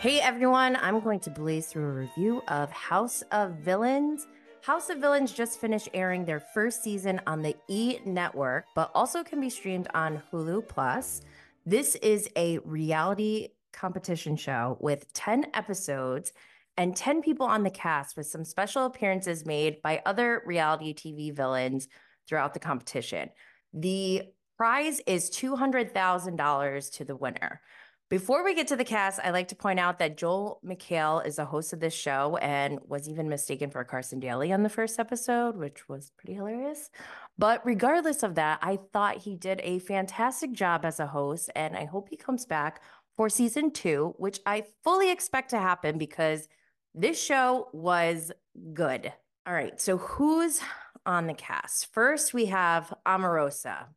Hey everyone, I'm going to blaze through a review of House of Villains. House of Villains just finished airing their first season on the E network, but also can be streamed on Hulu Plus. This is a reality competition show with 10 episodes and 10 people on the cast with some special appearances made by other reality TV villains throughout the competition. The prize is $200,000 to the winner. Before we get to the cast, I like to point out that Joel McHale is a host of this show and was even mistaken for Carson Daly on the first episode, which was pretty hilarious. But regardless of that, I thought he did a fantastic job as a host, and I hope he comes back for season two, which I fully expect to happen because this show was good. All right, so who's on the cast? First, we have Omarosa.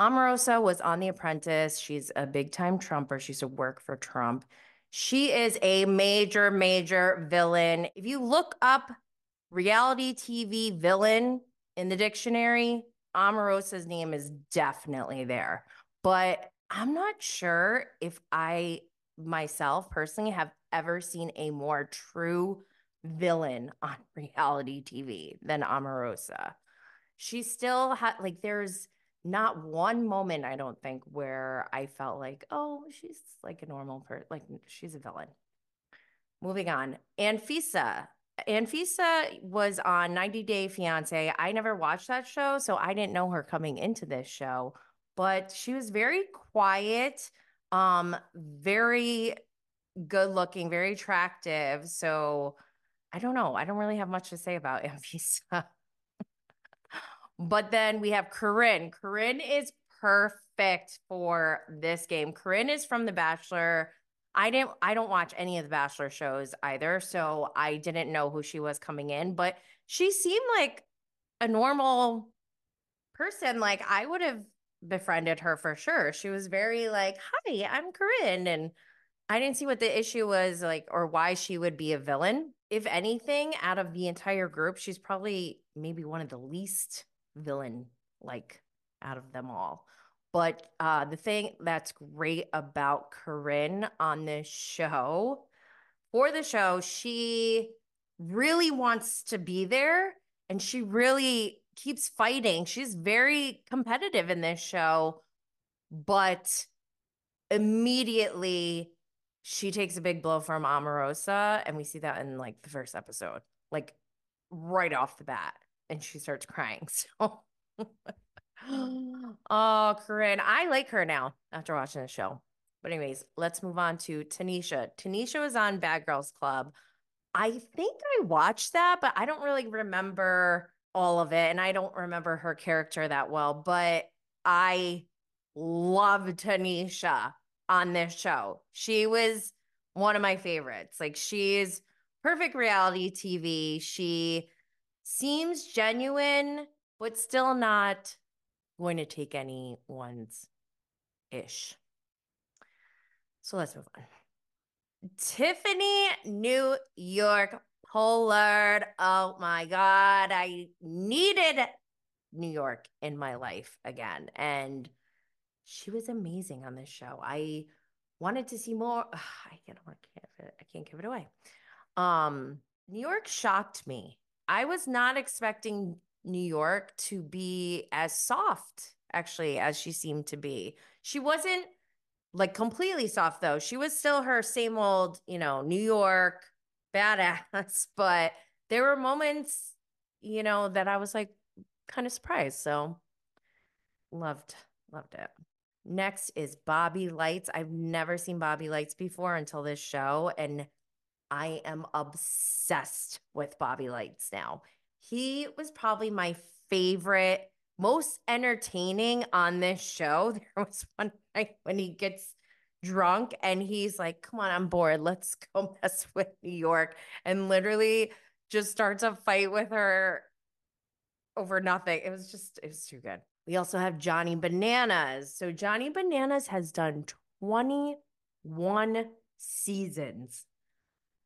Omarosa was on The Apprentice. She's a big time Trumper. She used to work for Trump. She is a major, major villain. If you look up reality TV villain in the dictionary, Omarosa's name is definitely there. But I'm not sure if I myself personally have ever seen a more true villain on reality TV than Omarosa. She still had, like, there's, not one moment I don't think where I felt like, oh, she's like a normal person, like she's a villain. Moving on, Anfisa. Anfisa was on 90 Day Fiance. I never watched that show, so I didn't know her coming into this show, but she was very quiet, um, very good looking, very attractive. So I don't know. I don't really have much to say about Anfisa. But then we have Corinne. Corinne is perfect for this game. Corinne is from The Bachelor. I didn't I don't watch any of the Bachelor shows either, so I didn't know who she was coming in, but she seemed like a normal person. Like I would have befriended her for sure. She was very like, "Hi, I'm Corinne." And I didn't see what the issue was like or why she would be a villain. If anything, out of the entire group, she's probably maybe one of the least villain like out of them all. But uh, the thing that's great about Corinne on this show, for the show, she really wants to be there and she really keeps fighting. She's very competitive in this show, but immediately she takes a big blow from Omarosa. And we see that in like the first episode, like right off the bat and she starts crying. So, oh, Corinne, I like her now after watching the show. But, anyways, let's move on to Tanisha. Tanisha was on Bad Girls Club. I think I watched that, but I don't really remember all of it. And I don't remember her character that well. But I love Tanisha on this show. She was one of my favorites. Like, she's perfect reality TV. She seems genuine, but still not going to take anyone's ish. So let's move on. Tiffany New York Pollard. Oh my God. I needed New York in my life again. And she was amazing on this show. I wanted to see more. Ugh, I can't, I can't, I can't give it away. Um, New York shocked me I was not expecting New York to be as soft, actually, as she seemed to be. She wasn't like completely soft, though. She was still her same old, you know, New York badass. But there were moments, you know, that I was like kind of surprised. So loved, loved it. Next is Bobby Lytes. I've never seen Bobby Lytes before until this show. And I am obsessed with Bobby Lytes now. He was probably my favorite, most entertaining on this show. There was one night when he gets drunk and he's like, Come on, I'm bored. Let's go mess with New York. And literally just starts a fight with her over nothing. It was just, it was too good. We also have Johnny Bananas. So Johnny Bananas has done 21 seasons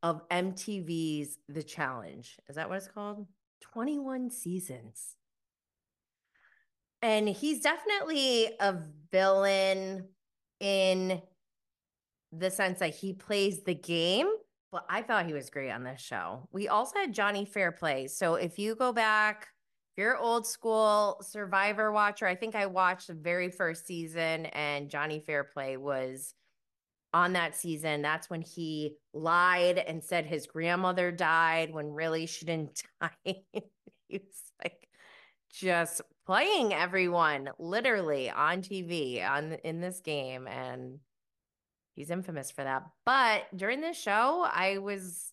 of MTV's The Challenge. Is that what it's called? 21 seasons. And he's definitely a villain in the sense that he plays the game. But I thought he was great on this show. We also had Johnny Fairplay. So if you go back, if you're old school Survivor watcher, I think I watched the very first season and Johnny Fairplay was on that season. That's when he lied and said his grandmother died when really she didn't die. he was like just playing everyone literally on TV on in this game and he's infamous for that. But during this show, I was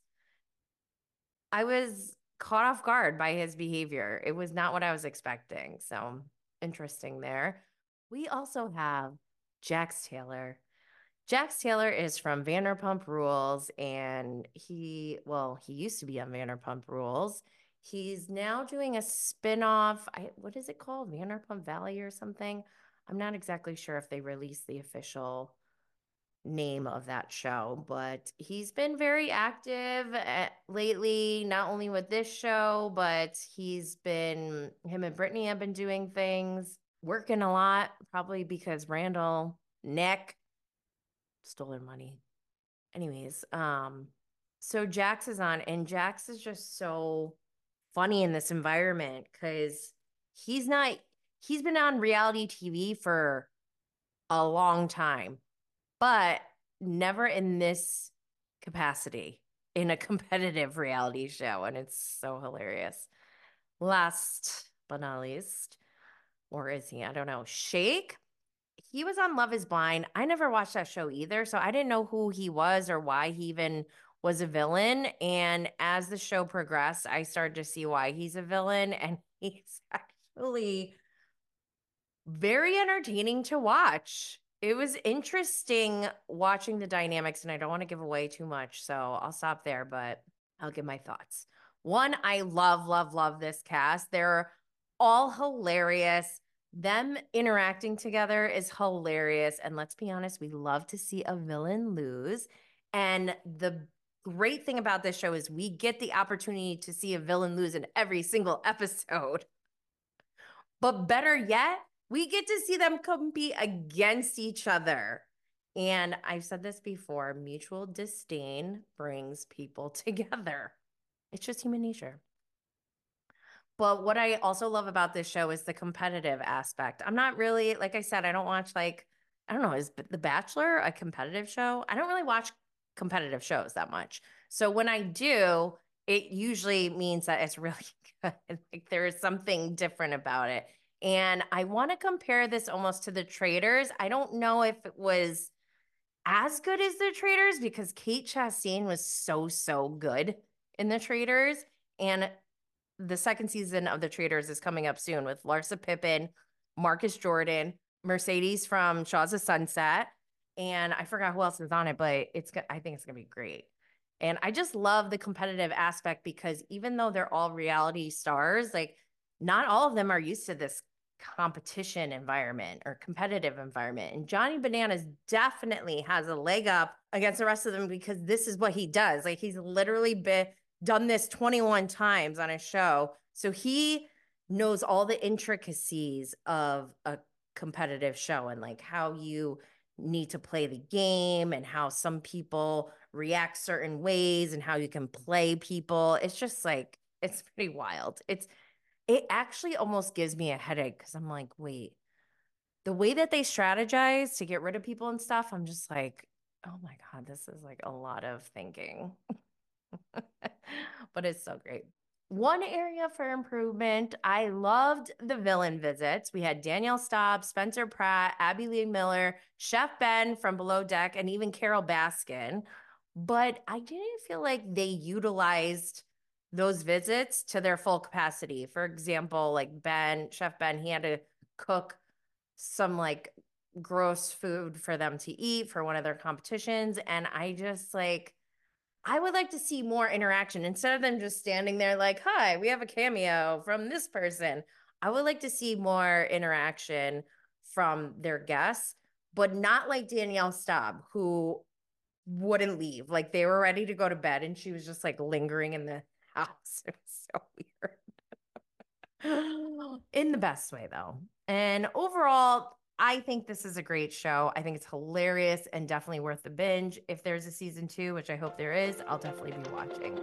I was caught off guard by his behavior. It was not what I was expecting. So interesting there. We also have Jax Taylor. Jax Taylor is from Vanderpump Rules, and he, well, he used to be on Vanderpump Rules. He's now doing a spinoff. I, what is it called? Vanderpump Valley or something? I'm not exactly sure if they released the official name of that show, but he's been very active at, eh, lately, not only with this show, but he's been, him and Brittany have been doing things, working a lot, probably because Randall, Nick, stole their money. Anyways, um, so Jax is on, and Jax is just so funny in this environment because he's not, he's been on reality TV for a long time but never in this capacity in a competitive reality show. And it's so hilarious. Last but not least, or is he? I don't know. Shake. He was on Love is Blind. I never watched that show either. So I didn't know who he was or why he even was a villain. And as the show progressed, I started to see why he's a villain. And he's actually very entertaining to watch it was interesting watching the dynamics, and I don't want to give away too much, so I'll stop there, but I'll give my thoughts. One, I love, love, love this cast. They're all hilarious. Them interacting together is hilarious. And let's be honest, we love to see a villain lose. And the great thing about this show is we get the opportunity to see a villain lose in every single episode. But better yet, we get to see them compete against each other. And I've said this before mutual disdain brings people together. It's just human nature. But what I also love about this show is the competitive aspect. I'm not really, like I said, I don't watch like, I don't know, is The Bachelor a competitive show? I don't really watch competitive shows that much. So when I do, it usually means that it's really good. like there is something different about it. And I want to compare this almost to the Traitors. I don't know if it was as good as the Traitors because Kate Chastain was so, so good in the Traitors. And the second season of the Traitors is coming up soon with Larsa Pippen, Marcus Jordan, Mercedes from Shahs of Sunset. And I forgot who else is on it, but it's I think it's gonna be great. And I just love the competitive aspect because even though they're all reality stars, like not all of them are used to this competition environment or competitive environment. And Johnny Bananas definitely has a leg up against the rest of them because this is what he does. Like he's literally been done this 21 times on a show. So he knows all the intricacies of a competitive show and like how you need to play the game and how some people react certain ways and how you can play people. It's just like it's pretty wild. It's it actually almost gives me a headache because I'm like, wait, the way that they strategize to get rid of people and stuff, I'm just like, oh my God, this is like a lot of thinking. but it's so great. One area for improvement, I loved the villain visits. We had Danielle Staub, Spencer Pratt, Abby Lee Miller, Chef Ben from Below Deck, and even Carole Baskin. But I didn't feel like they utilized those visits to their full capacity. For example, like Ben, Chef Ben, he had to cook some like gross food for them to eat for one of their competitions. And I just like, I would like to see more interaction instead of them just standing there like, hi, we have a cameo from this person. I would like to see more interaction from their guests, but not like Danielle Staub, who wouldn't leave. Like they were ready to go to bed and she was just like lingering in the house. It was so weird. In the best way, though. And overall, I think this is a great show. I think it's hilarious and definitely worth the binge. If there's a season two, which I hope there is, I'll definitely be watching.